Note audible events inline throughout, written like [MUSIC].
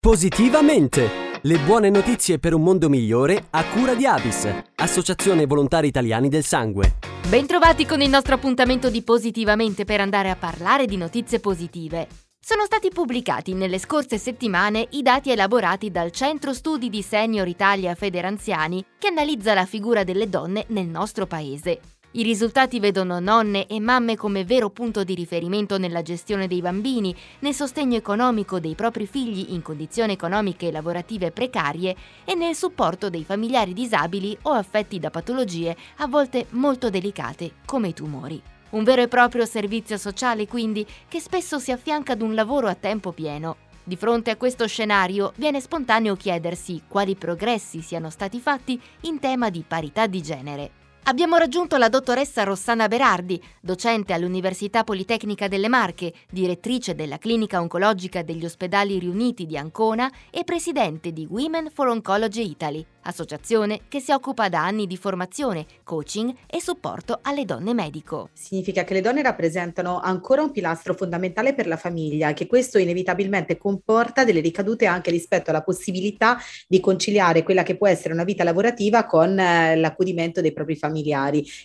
Positivamente! Le buone notizie per un mondo migliore a cura di Avis, Associazione Volontari Italiani del Sangue. Bentrovati con il nostro appuntamento di Positivamente per andare a parlare di notizie positive. Sono stati pubblicati nelle scorse settimane i dati elaborati dal Centro Studi di Senior Italia Federanziani che analizza la figura delle donne nel nostro paese. I risultati vedono nonne e mamme come vero punto di riferimento nella gestione dei bambini, nel sostegno economico dei propri figli in condizioni economiche e lavorative precarie e nel supporto dei familiari disabili o affetti da patologie a volte molto delicate come i tumori. Un vero e proprio servizio sociale quindi che spesso si affianca ad un lavoro a tempo pieno. Di fronte a questo scenario viene spontaneo chiedersi quali progressi siano stati fatti in tema di parità di genere. Abbiamo raggiunto la dottoressa Rossana Berardi, docente all'Università Politecnica delle Marche, direttrice della Clinica Oncologica degli Ospedali Riuniti di Ancona e presidente di Women for Oncology Italy associazione che si occupa da anni di formazione, coaching e supporto alle donne medico. Significa che le donne rappresentano ancora un pilastro fondamentale per la famiglia, che questo inevitabilmente comporta delle ricadute anche rispetto alla possibilità di conciliare quella che può essere una vita lavorativa con eh, l'accudimento dei propri familiari,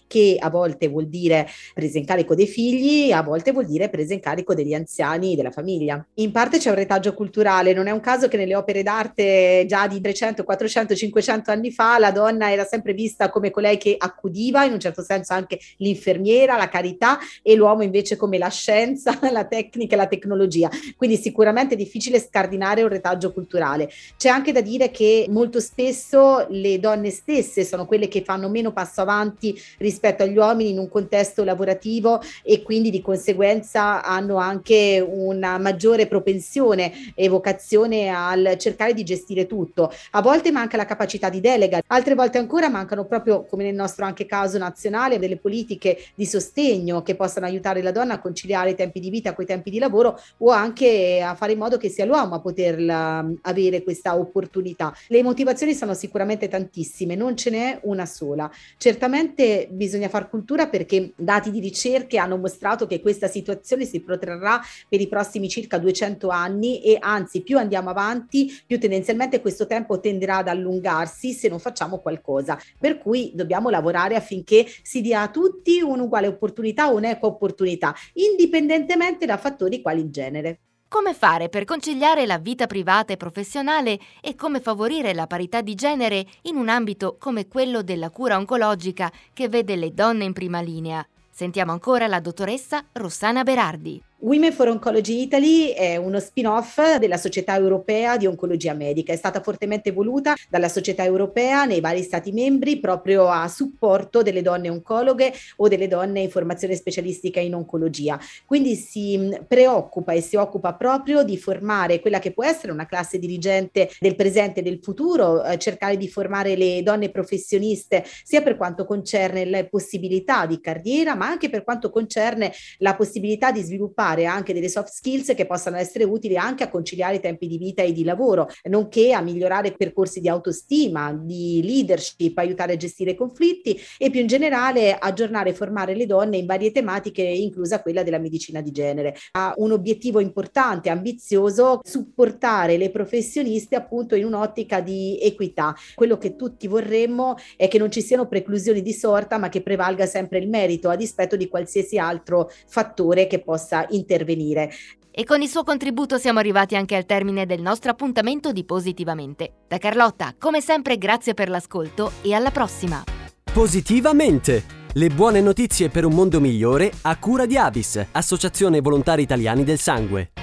che a volte vuol dire presa in carico dei figli, a volte vuol dire presa in carico degli anziani della famiglia. In parte c'è un retaggio culturale, non è un caso che nelle opere d'arte già di 300, 400, 500 200 anni fa la donna era sempre vista come colei che accudiva, in un certo senso anche l'infermiera, la carità, e l'uomo invece come la scienza, [LAUGHS] la tecnica e la tecnologia. Quindi sicuramente è difficile scardinare un retaggio culturale. C'è anche da dire che molto spesso le donne stesse sono quelle che fanno meno passo avanti rispetto agli uomini in un contesto lavorativo e quindi di conseguenza hanno anche una maggiore propensione e vocazione al cercare di gestire tutto. A volte manca la capacità di delega, altre volte ancora mancano proprio, come nel nostro anche caso nazionale, delle politiche di sostegno che possano aiutare la donna a conciliare i tempi di vita con i tempi di lavoro o anche a fare in modo che sia l'uomo a poterla avere questa opportunità. Le motivazioni sono sicuramente tantissime, non ce n'è una sola. Certamente bisogna far cultura perché dati di ricerche hanno mostrato che questa situazione si protrarrà per i prossimi circa 200 anni e anzi più andiamo avanti, più tendenzialmente questo tempo tenderà ad allungarsi se non facciamo qualcosa. Per cui dobbiamo lavorare affinché si dia a tutti un'uguale opportunità, un'equa opportunità, indipendentemente da fattori quali il genere. Come fare per conciliare la vita privata e professionale e come favorire la parità di genere in un ambito come quello della cura oncologica che vede le donne in prima linea? Sentiamo ancora la dottoressa Rossana Berardi. Women for Oncology Italy è uno spin-off della Società Europea di Oncologia Medica. È stata fortemente voluta dalla Società Europea nei vari Stati membri proprio a supporto delle donne oncologhe o delle donne in formazione specialistica in oncologia. Quindi si preoccupa e si occupa proprio di formare quella che può essere una classe dirigente del presente e del futuro, eh, cercare di formare le donne professioniste sia per quanto concerne le possibilità di carriera, ma anche per quanto concerne la possibilità di sviluppare sviluppare anche delle soft skills che possano essere utili anche a conciliare i tempi di vita e di lavoro, nonché a migliorare percorsi di autostima, di leadership, aiutare a gestire conflitti e più in generale aggiornare e formare le donne in varie tematiche, inclusa quella della medicina di genere. Ha un obiettivo importante, ambizioso, supportare le professioniste appunto in un'ottica di equità. Quello che tutti vorremmo è che non ci siano preclusioni di sorta, ma che prevalga sempre il merito a dispetto di qualsiasi altro fattore che possa intervenire intervenire. E con il suo contributo siamo arrivati anche al termine del nostro appuntamento di Positivamente. Da Carlotta, come sempre grazie per l'ascolto e alla prossima. Positivamente! Le buone notizie per un mondo migliore a cura di Avis, Associazione Volontari Italiani del Sangue.